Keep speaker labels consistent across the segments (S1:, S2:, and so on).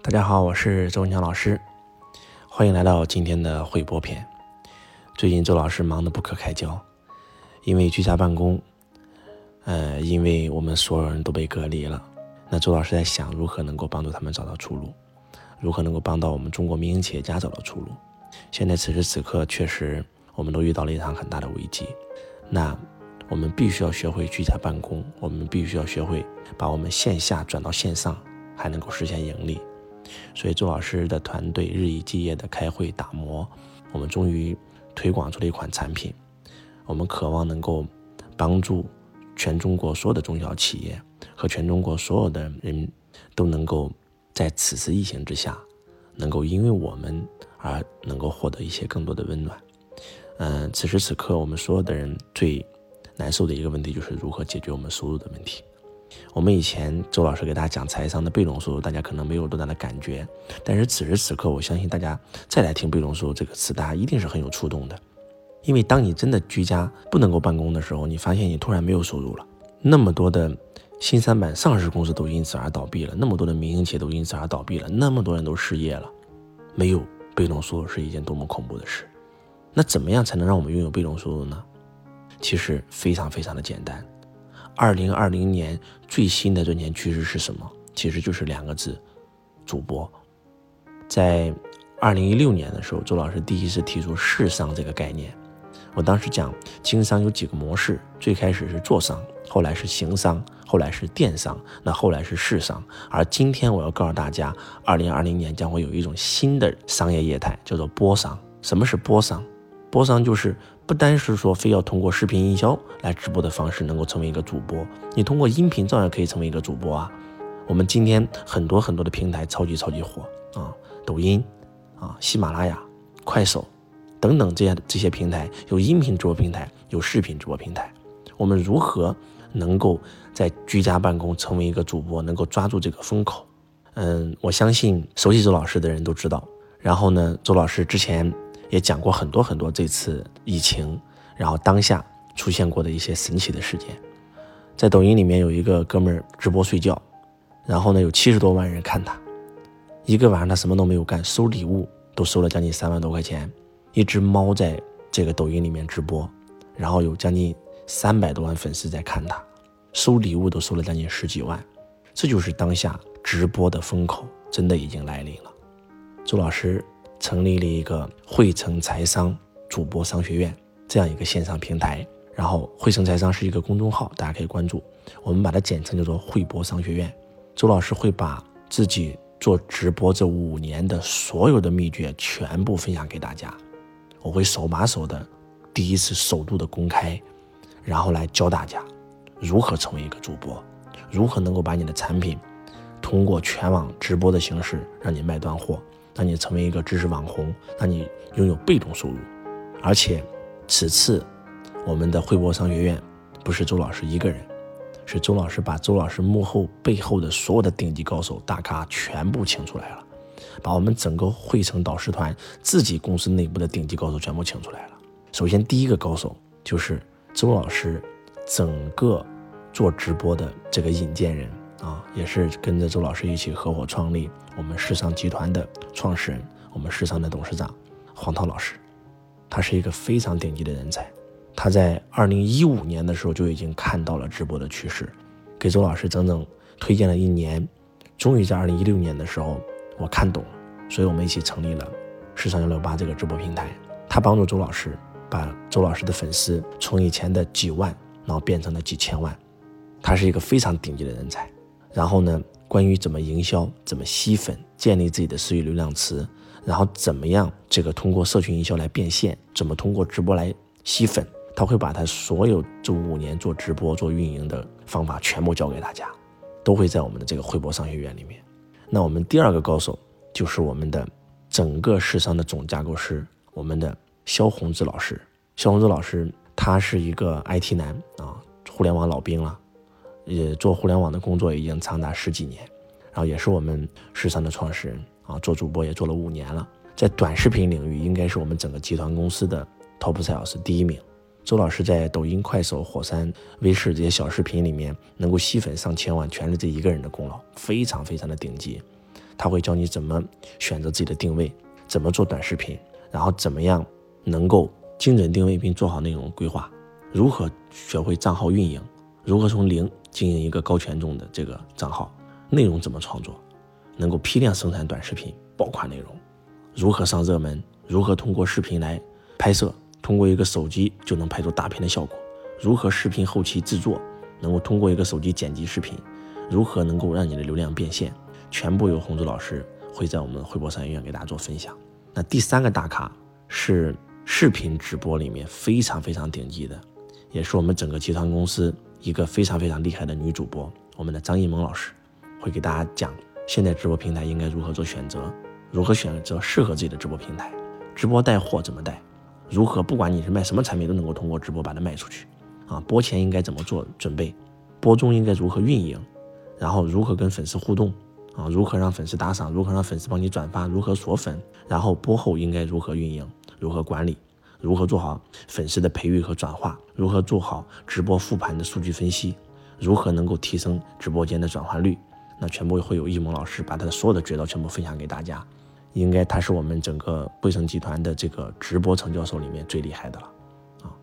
S1: 大家好，我是周文强老师，欢迎来到今天的汇播篇。最近周老师忙得不可开交，因为居家办公，呃，因为我们所有人都被隔离了。那周老师在想，如何能够帮助他们找到出路，如何能够帮到我们中国民营企业家找到出路。现在此时此刻，确实我们都遇到了一场很大的危机。那我们必须要学会居家办公，我们必须要学会把我们线下转到线上，还能够实现盈利。所以周老师的团队日以继夜的开会打磨，我们终于推广出了一款产品。我们渴望能够帮助全中国所有的中小企业和全中国所有的人都能够在此次疫情之下，能够因为我们而能够获得一些更多的温暖。嗯，此时此刻我们所有的人最难受的一个问题就是如何解决我们收入的问题。我们以前周老师给大家讲财商的被动收入，大家可能没有多大的感觉，但是此时此刻，我相信大家再来听被动收入这个词，大家一定是很有触动的。因为当你真的居家不能够办公的时候，你发现你突然没有收入了，那么多的新三板上市公司都因此而倒闭了，那么多的民营企业都因此而倒闭了，那么多人都失业了，没有被动收入是一件多么恐怖的事。那怎么样才能让我们拥有被动收入呢？其实非常非常的简单。二零二零年最新的赚钱趋势是什么？其实就是两个字：主播。在二零一六年的时候，周老师第一次提出“市商”这个概念。我当时讲，经商有几个模式：最开始是做商，后来是行商，后来是电商，那后来是市商。而今天我要告诉大家，二零二零年将会有一种新的商业业态，叫做播商。什么是播商？播商就是。不单是说非要通过视频营销来直播的方式能够成为一个主播，你通过音频照样可以成为一个主播啊。我们今天很多很多的平台超级超级火啊，抖音啊、喜马拉雅、快手等等这些这些平台有音频直播平台，有视频直播平台。我们如何能够在居家办公成为一个主播，能够抓住这个风口？嗯，我相信熟悉周老师的人都知道。然后呢，周老师之前。也讲过很多很多这次疫情，然后当下出现过的一些神奇的事件，在抖音里面有一个哥们儿直播睡觉，然后呢有七十多万人看他，一个晚上他什么都没有干，收礼物都收了将近三万多块钱，一只猫在这个抖音里面直播，然后有将近三百多万粉丝在看他，收礼物都收了将近十几万，这就是当下直播的风口真的已经来临了，周老师。成立了一个汇成财商主播商学院这样一个线上平台，然后汇成财商是一个公众号，大家可以关注。我们把它简称叫做汇博商学院。周老师会把自己做直播这五年的所有的秘诀全部分享给大家，我会手把手的，第一次首度的公开，然后来教大家如何成为一个主播，如何能够把你的产品通过全网直播的形式让你卖断货。让你成为一个知识网红，让你拥有被动收入，而且此次我们的汇博商学院不是周老师一个人，是周老师把周老师幕后背后的所有的顶级高手大咖全部请出来了，把我们整个汇成导师团自己公司内部的顶级高手全部请出来了。首先第一个高手就是周老师整个做直播的这个引荐人。啊，也是跟着周老师一起合伙创立我们世商集团的创始人，我们世商的董事长黄涛老师，他是一个非常顶级的人才。他在二零一五年的时候就已经看到了直播的趋势，给周老师整整推荐了一年，终于在二零一六年的时候我看懂了，所以我们一起成立了世商幺六八这个直播平台。他帮助周老师把周老师的粉丝从以前的几万，然后变成了几千万，他是一个非常顶级的人才。然后呢，关于怎么营销、怎么吸粉、建立自己的私域流量池，然后怎么样这个通过社群营销来变现，怎么通过直播来吸粉，他会把他所有这五年做直播、做运营的方法全部教给大家，都会在我们的这个汇博商学院里面。那我们第二个高手就是我们的整个市商的总架构师，我们的肖宏志老师。肖宏志老师他是一个 IT 男啊，互联网老兵了。也做互联网的工作已经长达十几年，然后也是我们时尚的创始人啊，做主播也做了五年了，在短视频领域应该是我们整个集团公司的 top sales 第一名。周老师在抖音、快手、火山、微视这些小视频里面能够吸粉上千万，全是这一个人的功劳，非常非常的顶级。他会教你怎么选择自己的定位，怎么做短视频，然后怎么样能够精准定位并做好内容规划，如何学会账号运营，如何从零经营一个高权重的这个账号，内容怎么创作，能够批量生产短视频爆款内容，如何上热门，如何通过视频来拍摄，通过一个手机就能拍出大片的效果，如何视频后期制作，能够通过一个手机剪辑视频。如何能够让你的流量变现，全部由洪珠老师会在我们汇博商学院给大家做分享。那第三个大咖是视频直播里面非常非常顶级的，也是我们整个集团公司一个非常非常厉害的女主播，我们的张艺萌老师会给大家讲现在直播平台应该如何做选择，如何选择适合自己的直播平台，直播带货怎么带，如何不管你是卖什么产品都能够通过直播把它卖出去，啊，播前应该怎么做准备，播中应该如何运营。然后如何跟粉丝互动啊？如何让粉丝打赏？如何让粉丝帮你转发？如何锁粉？然后播后应该如何运营？如何管理？如何做好粉丝的培育和转化？如何做好直播复盘的数据分析？如何能够提升直播间的转化率？那全部会有易萌老师把他的所有的绝招全部分享给大家。应该他是我们整个汇成集团的这个直播成交手里面最厉害的了啊。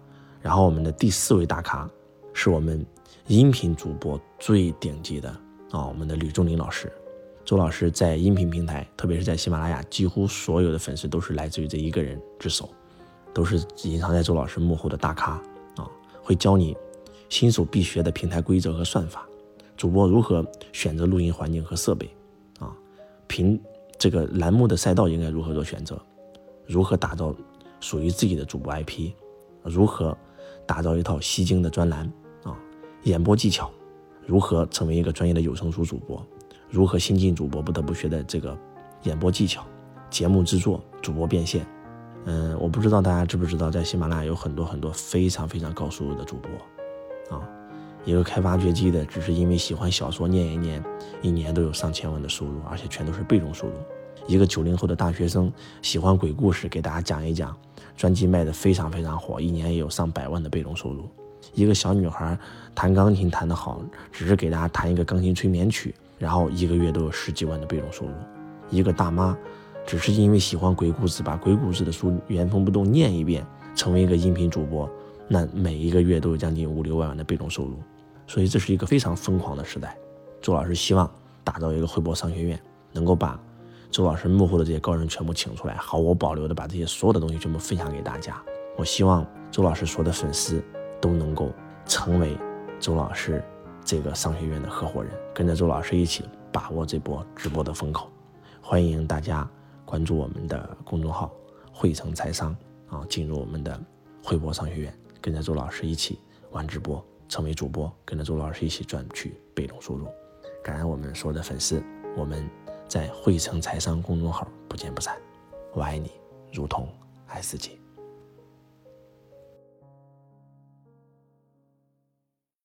S1: 然后我们的第四位大咖是我们音频主播最顶级的。啊，我们的吕仲林老师，周老师在音频平台，特别是在喜马拉雅，几乎所有的粉丝都是来自于这一个人之手，都是隐藏在周老师幕后的大咖啊，会教你新手必学的平台规则和算法，主播如何选择录音环境和设备啊，凭这个栏目的赛道应该如何做选择，如何打造属于自己的主播 IP，如何打造一套吸睛的专栏啊，演播技巧。如何成为一个专业的有声书主播？如何新进主播不得不学的这个演播技巧、节目制作、主播变现？嗯，我不知道大家知不知道，在喜马拉雅有很多很多非常非常高收入的主播啊。一个开挖掘机的，只是因为喜欢小说念一念，一年都有上千万的收入，而且全都是被动收入。一个九零后的大学生喜欢鬼故事，给大家讲一讲，专辑卖的非常非常火，一年也有上百万的被动收入。一个小女孩弹钢琴弹得好，只是给大家弹一个钢琴催眠曲，然后一个月都有十几万的被动收入。一个大妈，只是因为喜欢鬼故事，把鬼故事的书原封不动念一遍，成为一个音频主播，那每一个月都有将近五六万的被动收入。所以这是一个非常疯狂的时代。周老师希望打造一个汇博商学院，能够把周老师幕后的这些高人全部请出来，毫无保留的把这些所有的东西全部分享给大家。我希望周老师所有的粉丝。都能够成为周老师这个商学院的合伙人，跟着周老师一起把握这波直播的风口。欢迎大家关注我们的公众号“汇成财商”啊，进入我们的汇博商学院，跟着周老师一起玩直播，成为主播，跟着周老师一起赚取被动收入。感恩我们所有的粉丝，我们在汇成财商公众号不见不散。我爱你，如同爱自己。